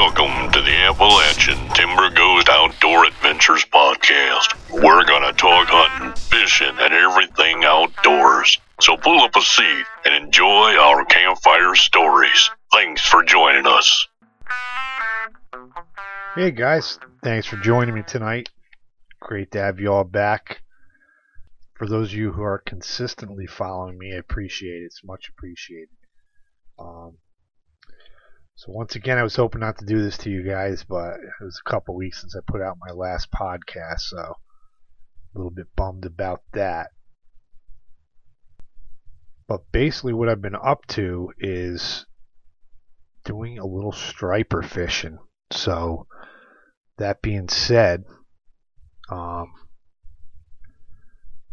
Welcome to the Appalachian Timber Ghost Outdoor Adventures Podcast. We're gonna talk hunting, fishing, and everything outdoors. So pull up a seat and enjoy our campfire stories. Thanks for joining us. Hey guys, thanks for joining me tonight. Great to have you all back. For those of you who are consistently following me, I appreciate it. It's much appreciated. Um, so once again, I was hoping not to do this to you guys, but it was a couple weeks since I put out my last podcast, so a little bit bummed about that. But basically, what I've been up to is doing a little striper fishing. So that being said, um,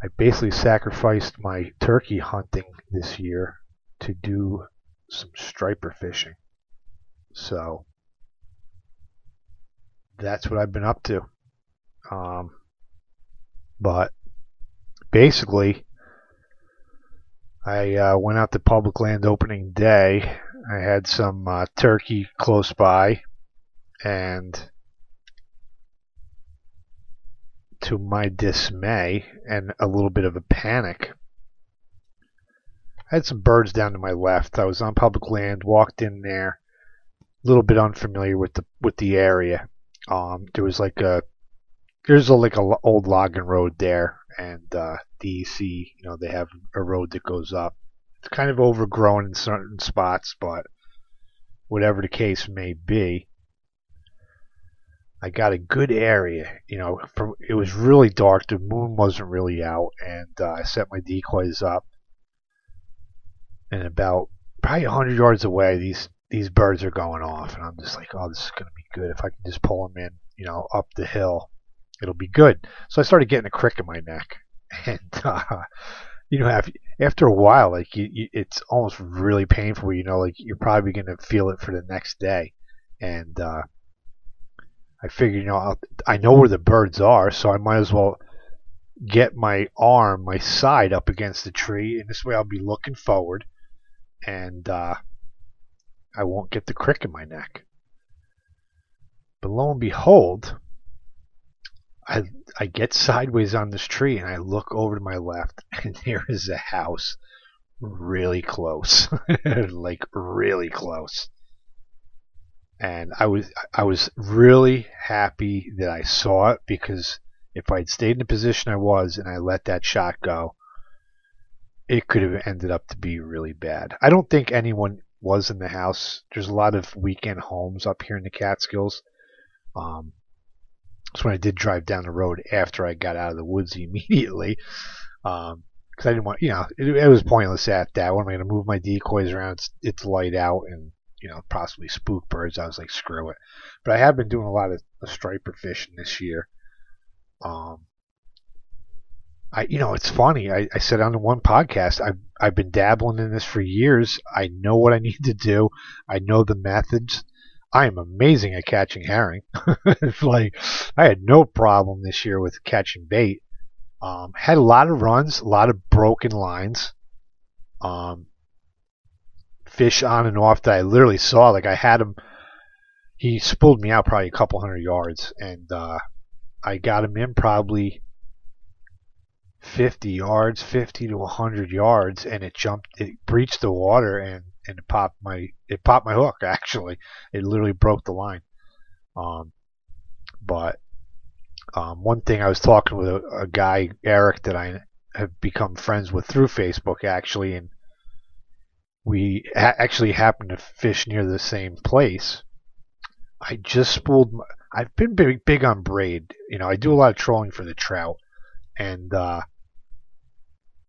I basically sacrificed my turkey hunting this year to do some striper fishing. So that's what I've been up to. Um, but basically, I uh, went out to public land opening day. I had some uh, turkey close by, and to my dismay and a little bit of a panic, I had some birds down to my left. I was on public land, walked in there, little bit unfamiliar with the with the area. Um, there was like a there's a, like a old logging road there, and uh, DEC, you know, they have a road that goes up. It's kind of overgrown in certain spots, but whatever the case may be, I got a good area. You know, from it was really dark. The moon wasn't really out, and uh, I set my decoys up. And about probably 100 yards away, these these birds are going off, and I'm just like, oh, this is gonna be good. If I can just pull them in, you know, up the hill, it'll be good. So I started getting a crick in my neck, and uh, you know, after a while, like you, you, it's almost really painful. You know, like you're probably gonna feel it for the next day, and uh, I figured, you know, I'll, I know where the birds are, so I might as well get my arm, my side up against the tree, and this way I'll be looking forward, and uh, I won't get the crick in my neck. But lo and behold, I I get sideways on this tree and I look over to my left, and there is a house really close, like really close and I was I was really happy that I saw it because if I'd stayed in the position I was and I let that shot go, it could have ended up to be really bad. I don't think anyone was in the house. There's a lot of weekend homes up here in the Catskills. Um, that's when I did drive down the road after I got out of the woods immediately. Um, because I didn't want, you know, it, it, was pointless at that. What am going to move my decoys around? It's, it's light out, and you know, possibly spook birds. I was like, screw it. But I have been doing a lot of, of striper fishing this year. Um, I, you know, it's funny. I, I said on one podcast, I've, I've been dabbling in this for years. I know what I need to do. I know the methods. I am amazing at catching herring. it's like I had no problem this year with catching bait. Um, had a lot of runs, a lot of broken lines. Um, fish on and off that I literally saw. Like I had him, he spooled me out probably a couple hundred yards, and uh, I got him in probably 50 yards, 50 to 100 yards, and it jumped, it breached the water, and and it popped my it popped my hook. Actually, it literally broke the line. Um, but um, one thing I was talking with a, a guy Eric that I have become friends with through Facebook actually, and we ha- actually happened to fish near the same place. I just spooled. My, I've been big, big on braid. You know, I do a lot of trolling for the trout, and uh,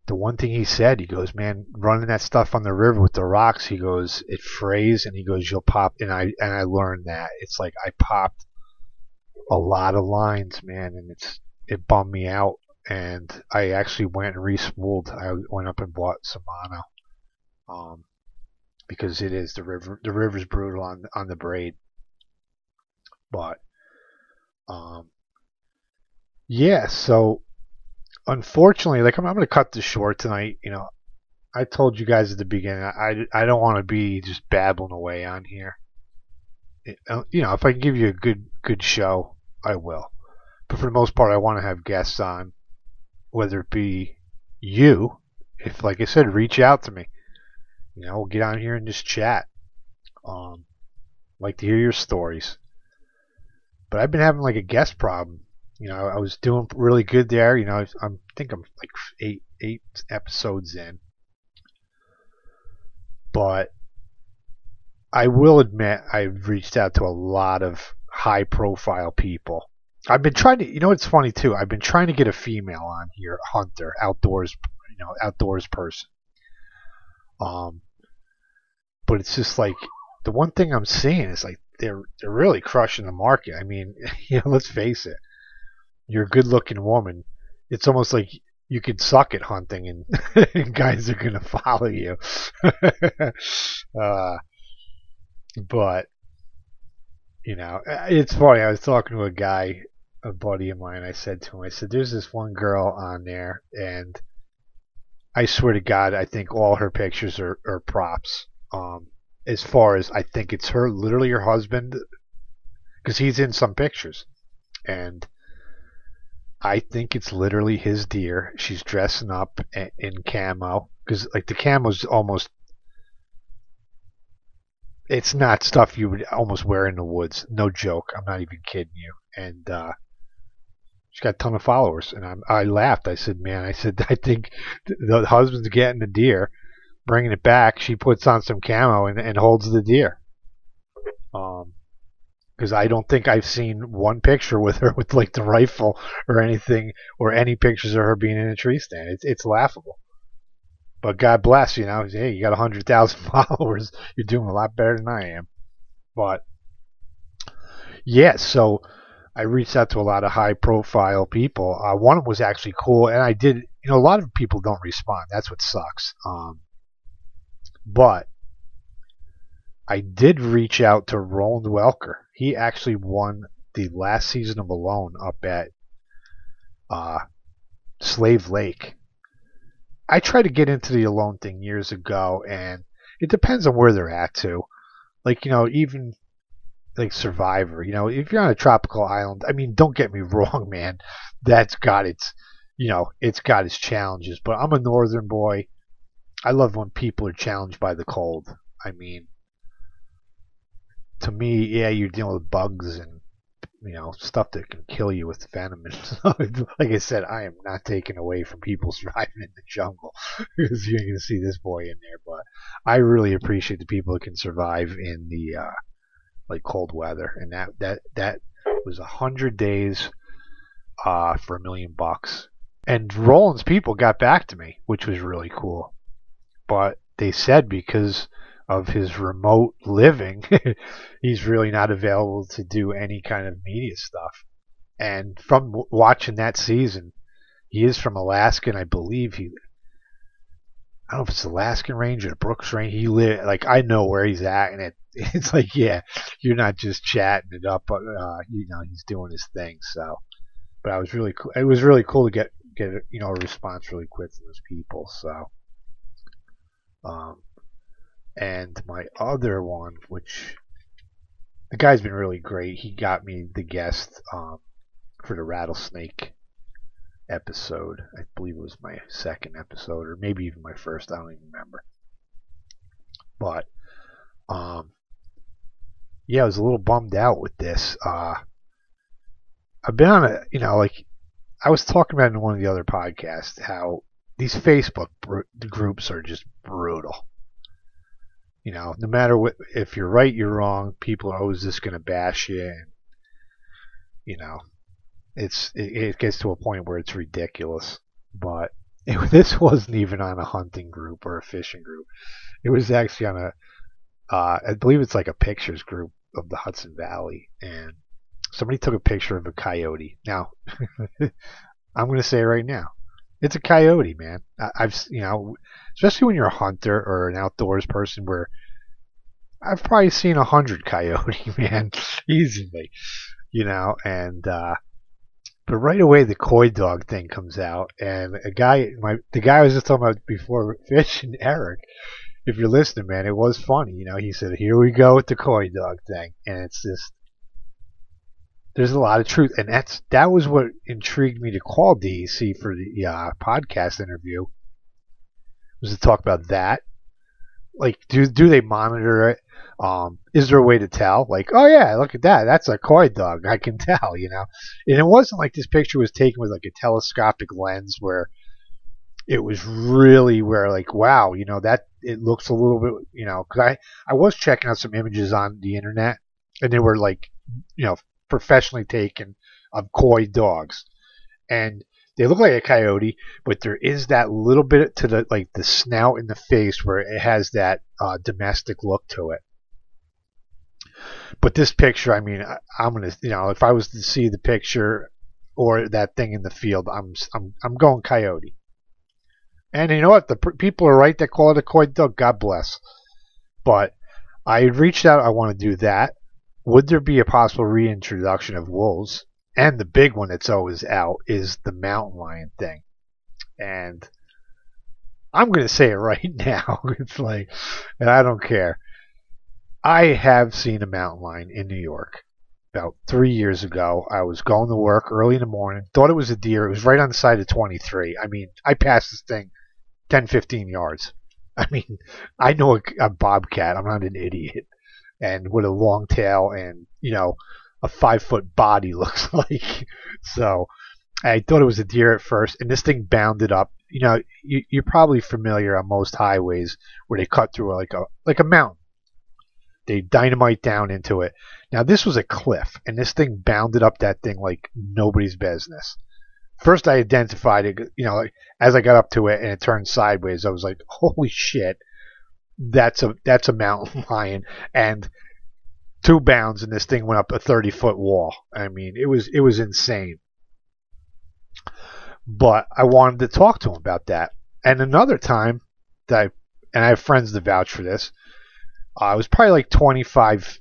the one thing he said, he goes, "Man, running that stuff on the river with the rocks," he goes, "it frays," and he goes, "You'll pop." And I and I learned that it's like I popped a lot of lines, man, and it's it bummed me out. And I actually went and re-spooled. I went up and bought some mono. Um, because it is the river. The river's brutal on on the braid, but um, yeah. So unfortunately, like I'm, I'm going to cut this short tonight. You know, I told you guys at the beginning, I I don't want to be just babbling away on here. uh, you know, if I can give you a good good show, I will. But for the most part, I want to have guests on, whether it be you, if like I said, reach out to me. You know, we'll get on here and just chat. Um, like to hear your stories. But I've been having like a guest problem. You know, I was doing really good there. You know, I'm I think I'm like eight eight episodes in. But I will admit I've reached out to a lot of high profile people. I've been trying to, you know, it's funny too. I've been trying to get a female on here, hunter, outdoors, you know, outdoors person. Um, but it's just like the one thing I'm seeing is like they're they're really crushing the market. I mean, you know, let's face it. You're a good-looking woman. It's almost like you could suck at hunting, and, guys are gonna follow you. uh, but you know, it's funny. I was talking to a guy, a buddy of mine. I said to him, I said, "There's this one girl on there, and I swear to God, I think all her pictures are, are props. Um, as far as I think it's her, literally her husband, because he's in some pictures, and I think it's literally his deer. She's dressing up in camo because like the camo's almost. It's not stuff you would almost wear in the woods. No joke. I'm not even kidding you. And uh, she's got a ton of followers. And I, I laughed. I said, "Man, I said I think the husband's getting the deer." bringing it back, she puts on some camo and, and holds the deer. Um, because I don't think I've seen one picture with her with like the rifle or anything, or any pictures of her being in a tree stand. It's it's laughable. But God bless, you know. Hey, you got hundred thousand followers. You're doing a lot better than I am. But yeah, so I reached out to a lot of high profile people. Uh, one was actually cool, and I did. You know, a lot of people don't respond. That's what sucks. Um, but I did reach out to Roland Welker. He actually won the last season of Alone up at uh, Slave Lake. I tried to get into the Alone thing years ago, and it depends on where they're at too. Like you know, even like Survivor. You know, if you're on a tropical island, I mean, don't get me wrong, man. That's got its, you know, it's got its challenges. But I'm a northern boy. I love when people are challenged by the cold. I mean, to me, yeah, you're dealing with bugs and you know stuff that can kill you with venom. And like I said, I am not taking away from people surviving in the jungle because you're going to see this boy in there. But I really appreciate the people that can survive in the uh, like cold weather, and that that that was a hundred days uh, for a million bucks. And Roland's people got back to me, which was really cool but they said because of his remote living, he's really not available to do any kind of media stuff. And from w- watching that season, he is from Alaska, and I believe he. I don't know if it's Alaskan Range or Brooks Range. He live like I know where he's at, and it it's like yeah, you're not just chatting it up. Uh, you know, he's doing his thing. So, but I was really cool. It was really cool to get get you know a response really quick from those people. So, um, and my other one, which the guy's been really great. He got me the guest um, for the rattlesnake episode. I believe it was my second episode, or maybe even my first. I don't even remember. But um, yeah, I was a little bummed out with this. Uh, I've been on a, you know, like I was talking about in one of the other podcasts how these Facebook br- groups are just brutal. You know, no matter what, if you're right, you're wrong. People are always just going to bash you, and you know, it's it, it, gets to a point where it's ridiculous. But it, this wasn't even on a hunting group or a fishing group. It was actually on a, uh, I believe it's like a pictures group of the Hudson Valley, and somebody took a picture of a coyote. Now, I'm going to say right now, it's a coyote, man. I, I've you know, especially when you're a hunter or an outdoors person, where I've probably seen a hundred coyote, man, easily, you know. And uh, but right away the coy dog thing comes out, and a guy, my the guy I was just talking about before, Fish and Eric, if you're listening, man, it was funny. You know, he said, "Here we go with the coy dog thing," and it's just there's a lot of truth, and that's that was what intrigued me to call DEC for the uh, podcast interview was to talk about that. Like, do do they monitor it? Um, is there a way to tell? Like, oh yeah, look at that, that's a coy dog. I can tell, you know. And it wasn't like this picture was taken with like a telescopic lens where it was really where like wow, you know that it looks a little bit, you know, because I I was checking out some images on the internet and they were like, you know, professionally taken of coy dogs, and they look like a coyote, but there is that little bit to the like the snout and the face where it has that uh, domestic look to it. But this picture, I mean, I, I'm gonna, you know, if I was to see the picture or that thing in the field, I'm I'm I'm going coyote. And you know what? The people are right that call it a coy dog. God bless. But I reached out. I want to do that. Would there be a possible reintroduction of wolves? And the big one that's always out is the mountain lion thing. And I'm going to say it right now. it's like, and I don't care. I have seen a mountain lion in New York about three years ago. I was going to work early in the morning, thought it was a deer. It was right on the side of 23. I mean, I passed this thing 10, 15 yards. I mean, I know a, a bobcat. I'm not an idiot. And with a long tail and, you know, a five foot body looks like. So I thought it was a deer at first, and this thing bounded up. You know, you, you're probably familiar on most highways where they cut through like a like a mountain. They dynamite down into it. Now this was a cliff, and this thing bounded up that thing like nobody's business. First, I identified it. You know, as I got up to it and it turned sideways, I was like, "Holy shit, that's a that's a mountain lion!" And two bounds, and this thing went up a 30 foot wall. I mean, it was it was insane. But I wanted to talk to him about that. And another time that I, and I have friends that vouch for this. Uh, it was probably like 25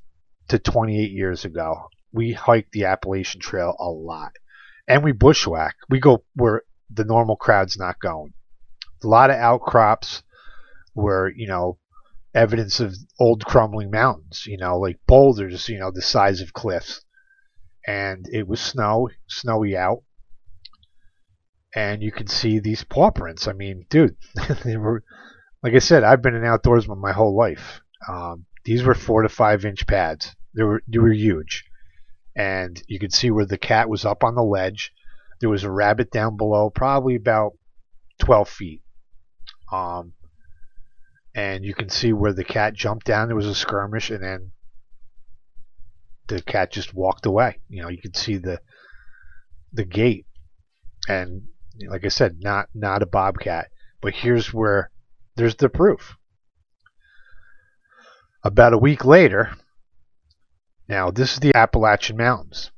to 28 years ago. We hiked the Appalachian Trail a lot, and we bushwhack. We go where the normal crowd's not going. A lot of outcrops where you know evidence of old crumbling mountains, you know, like boulders, you know, the size of cliffs. And it was snow, snowy out. And you can see these paw prints. I mean, dude, they were, like I said, I've been an outdoorsman my whole life. Um, these were four to five inch pads. They were, they were huge. And you could see where the cat was up on the ledge. There was a rabbit down below, probably about 12 feet. Um, and you can see where the cat jumped down. There was a skirmish, and then the cat just walked away. You know, you can see the the gait, and like I said, not not a bobcat. But here's where there's the proof. About a week later, now this is the Appalachian Mountains.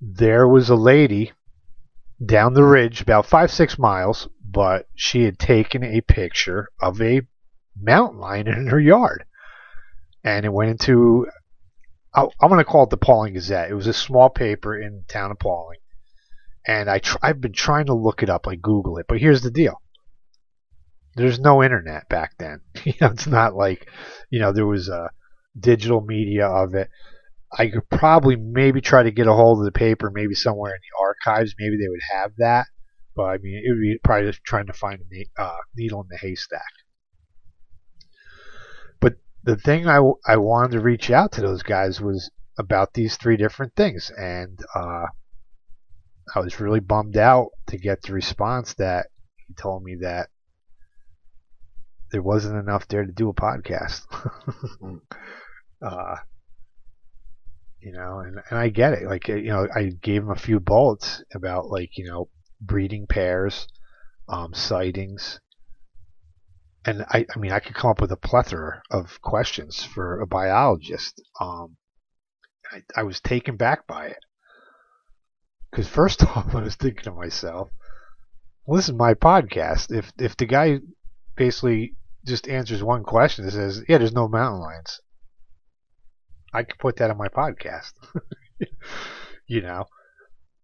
There was a lady down the ridge, about five six miles, but she had taken a picture of a mountain lion in her yard. And it went into, I'm going to call it the Pawling Gazette. It was a small paper in the town of Pawling. And I tr- I've been trying to look it up, like Google it, but here's the deal. There's no internet back then. you know, it's not like, you know, there was a digital media of it. I could probably maybe try to get a hold of the paper, maybe somewhere in the archives. Maybe they would have that. But I mean, it would be probably just trying to find a uh, needle in the haystack. But the thing I, I wanted to reach out to those guys was about these three different things. And uh, I was really bummed out to get the response that he told me that there wasn't enough there to do a podcast. uh, you know, and, and I get it. Like, you know, I gave him a few bullets about like, you know, breeding pairs, um, sightings, and I, I mean, I could come up with a plethora of questions for a biologist. Um, I, I was taken back by it because first off, I was thinking to myself, well, "This is my podcast. If if the guy basically just answers one question and says, "Yeah, there's no mountain lions," I could put that on my podcast, you know.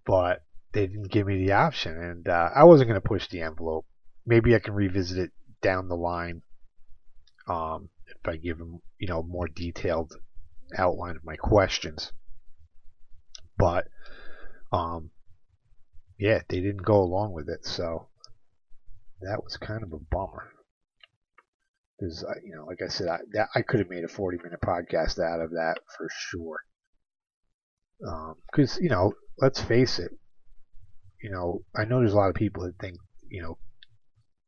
But they didn't give me the option, and uh, I wasn't going to push the envelope. Maybe I can revisit it down the line um, if I give them, you know, more detailed outline of my questions. But, um, yeah, they didn't go along with it, so that was kind of a bummer. Because, you know, like I said, I, that, I could have made a 40 minute podcast out of that for sure. Because, um, you know, let's face it, you know, I know there's a lot of people that think, you know,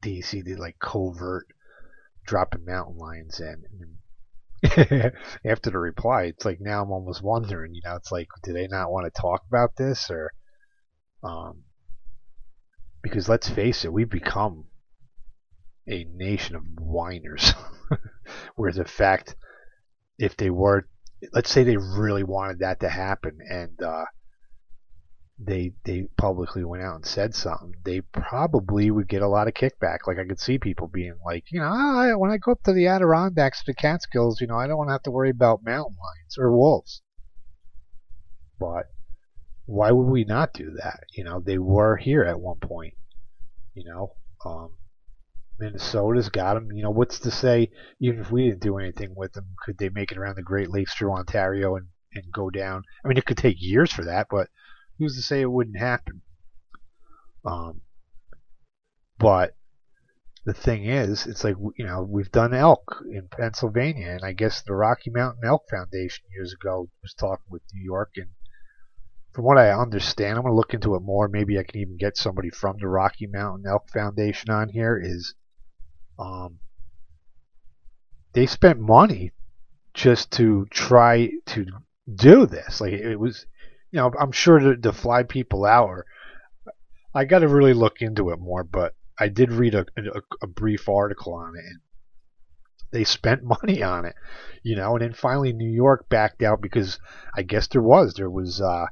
DEC did like covert dropping mountain lions in. And after the reply, it's like now I'm almost wondering, you know, it's like, do they not want to talk about this or, um, because let's face it, we've become a nation of whiners. Whereas, in fact, if they were, let's say they really wanted that to happen and uh, they they publicly went out and said something, they probably would get a lot of kickback. Like I could see people being like, you know, oh, when I go up to the Adirondacks, the Catskills, you know, I don't want to have to worry about mountain lions or wolves. But why would we not do that? You know, they were here at one point. You know, um, Minnesota's got them. You know, what's to say, even if we didn't do anything with them, could they make it around the Great Lakes through Ontario and, and go down? I mean, it could take years for that, but who's to say it wouldn't happen? Um, but the thing is, it's like, you know, we've done elk in Pennsylvania, and I guess the Rocky Mountain Elk Foundation years ago was talking with New York, and from what I understand, I'm going to look into it more. Maybe I can even get somebody from the Rocky Mountain Elk Foundation on here. Is um, they spent money just to try to do this. Like it was, you know, I'm sure to, to fly people out. Or I got to really look into it more. But I did read a, a, a brief article on it, and they spent money on it, you know. And then finally, New York backed out because I guess there was there was. Uh,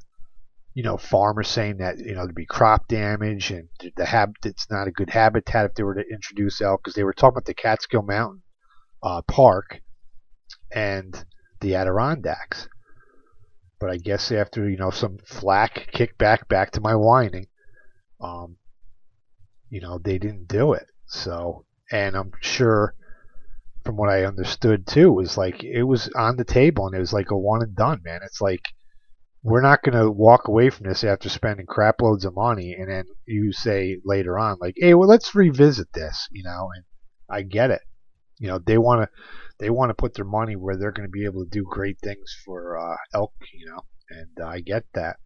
you know, farmers saying that you know there'd be crop damage and the hab it's not a good habitat if they were to introduce elk because they were talking about the Catskill Mountain uh, Park and the Adirondacks. But I guess after you know some flack kicked back back to my whining, um, you know they didn't do it. So and I'm sure from what I understood too was like it was on the table and it was like a one and done, man. It's like we're not going to walk away from this after spending crap loads of money and then you say later on like hey well let's revisit this you know and i get it. You know they want to they want to put their money where they're going to be able to do great things for uh, elk you know and uh, i get that.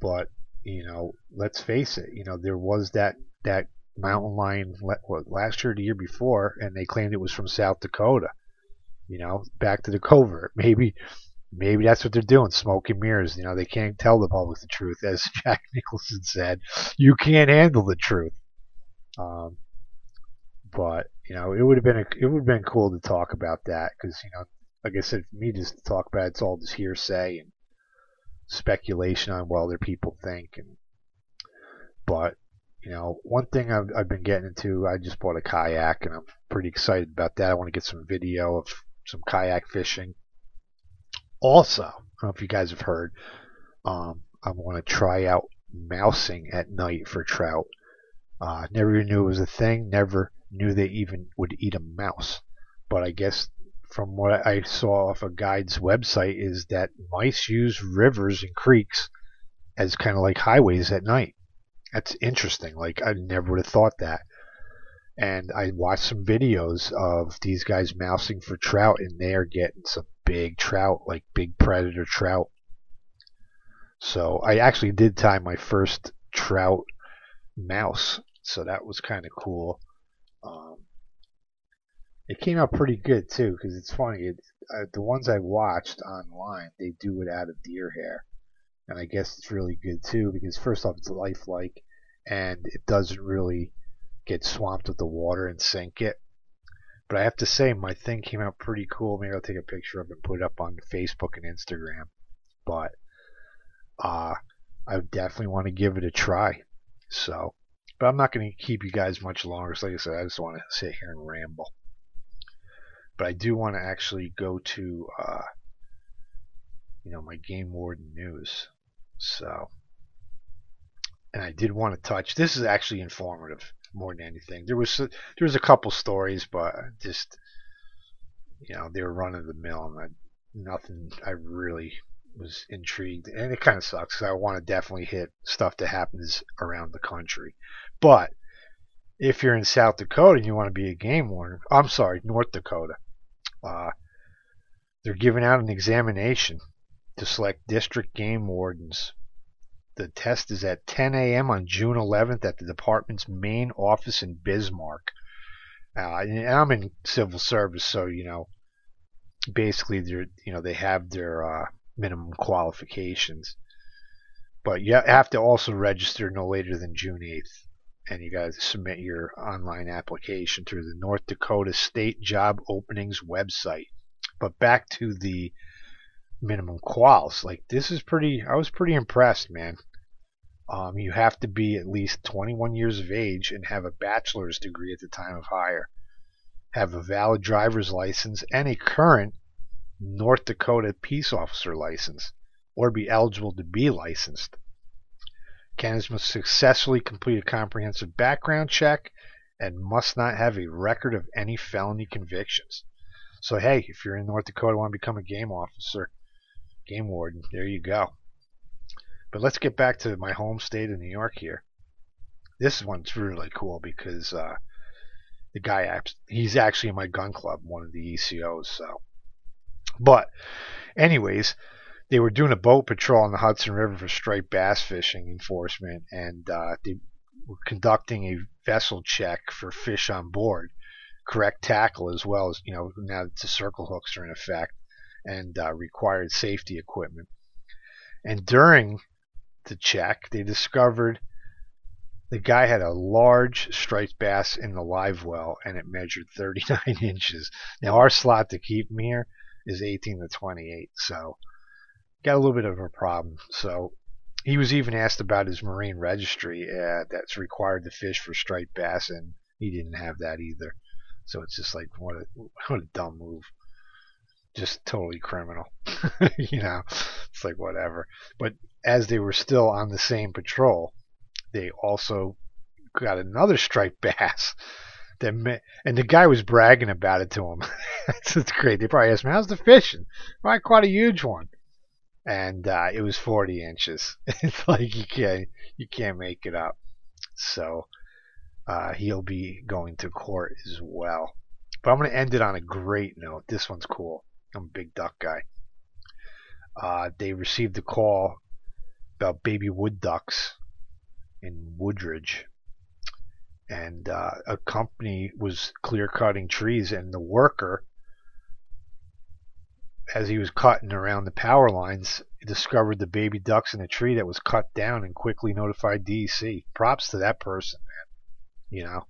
But you know let's face it you know there was that that mountain lion what, last year the year before and they claimed it was from south dakota you know, back to the covert. Maybe maybe that's what they're doing, smoking mirrors. You know, they can't tell the public the truth, as Jack Nicholson said. You can't handle the truth. Um, but you know, it would have been a, it would have been cool to talk about that because you know, like I said, for me just to talk about it, it's all just hearsay and speculation on what other people think. And but you know, one thing I've, I've been getting into, I just bought a kayak and I'm pretty excited about that. I want to get some video of some kayak fishing. Also, I don't know if you guys have heard, um, I want to try out mousing at night for trout. Uh, never even knew it was a thing. Never knew they even would eat a mouse. But I guess from what I saw off a guide's website is that mice use rivers and creeks as kind of like highways at night. That's interesting. Like I never would have thought that and I watched some videos of these guys mousing for trout, and they are getting some big trout, like big predator trout. So I actually did tie my first trout mouse, so that was kind of cool. Um, it came out pretty good too, because it's funny. It, uh, the ones I watched online, they do it out of deer hair, and I guess it's really good too, because first off, it's lifelike, and it doesn't really get swamped with the water and sink it. But I have to say, my thing came out pretty cool. Maybe I'll take a picture of it and put it up on Facebook and Instagram. But uh, I definitely want to give it a try. So, but I'm not going to keep you guys much longer. So like I said, I just want to sit here and ramble. But I do want to actually go to, uh, you know, my game warden news. So, and I did want to touch. This is actually informative more than anything. There was there was a couple stories, but just you know they were running the mill, and I, nothing. I really was intrigued, and it kind of sucks because I want to definitely hit stuff that happens around the country. But if you're in South Dakota and you want to be a game warden, I'm sorry, North Dakota, uh, they're giving out an examination to select district game wardens. The test is at 10 a.m. on June 11th at the department's main office in Bismarck. Uh, and I'm in civil service, so you know, basically, they're you know they have their uh, minimum qualifications, but you have to also register no later than June 8th, and you got to submit your online application through the North Dakota State Job Openings website. But back to the minimum quals. Like this is pretty. I was pretty impressed, man. Um, you have to be at least 21 years of age and have a bachelor's degree at the time of hire, have a valid driver's license and a current North Dakota peace officer license, or be eligible to be licensed. Candidates must successfully complete a comprehensive background check and must not have a record of any felony convictions. So hey, if you're in North Dakota and want to become a game officer, game warden, there you go. But let's get back to my home state of New York here. This one's really cool because uh, the guy, he's actually in my gun club, one of the ECOs. So, but anyways, they were doing a boat patrol on the Hudson River for striped bass fishing enforcement, and uh, they were conducting a vessel check for fish on board correct tackle as well as you know now the circle hooks are in effect and uh, required safety equipment. And during the check, they discovered the guy had a large striped bass in the live well, and it measured 39 inches. Now our slot to keep him here is 18 to 28, so got a little bit of a problem. So he was even asked about his marine registry uh, that's required to fish for striped bass, and he didn't have that either. So it's just like what a what a dumb move. Just totally criminal. you know, it's like whatever. But as they were still on the same patrol, they also got another striped bass. That and the guy was bragging about it to him. it's, great. They probably asked me, "How's the fishing?" Right, quite a huge one, and uh, it was 40 inches. it's like you can't you can't make it up. So uh, he'll be going to court as well. But I'm going to end it on a great note. This one's cool. I'm a big duck guy. Uh, they received a call about baby wood ducks in Woodridge. And uh, a company was clear cutting trees, and the worker, as he was cutting around the power lines, discovered the baby ducks in a tree that was cut down and quickly notified DEC. Props to that person, man. You know,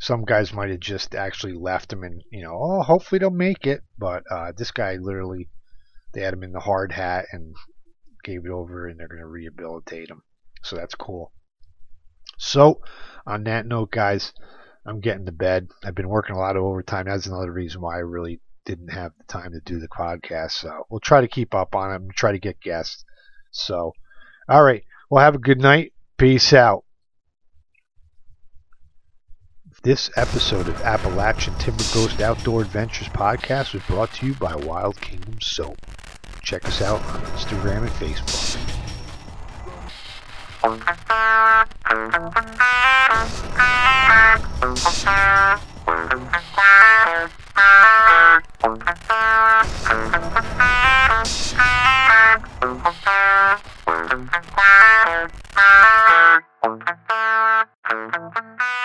some guys might have just actually left him and you know, oh, hopefully they'll make it. But uh, this guy literally, they had him in the hard hat and gave it over, and they're going to rehabilitate him. So that's cool. So, on that note, guys, I'm getting to bed. I've been working a lot of overtime. That's another reason why I really didn't have the time to do the podcast. So we'll try to keep up on it and try to get guests. So, all right. Well, have a good night. Peace out. This episode of Appalachian Timber Ghost Outdoor Adventures podcast was brought to you by Wild Kingdom Soap. Check us out on Instagram and Facebook. Thank you.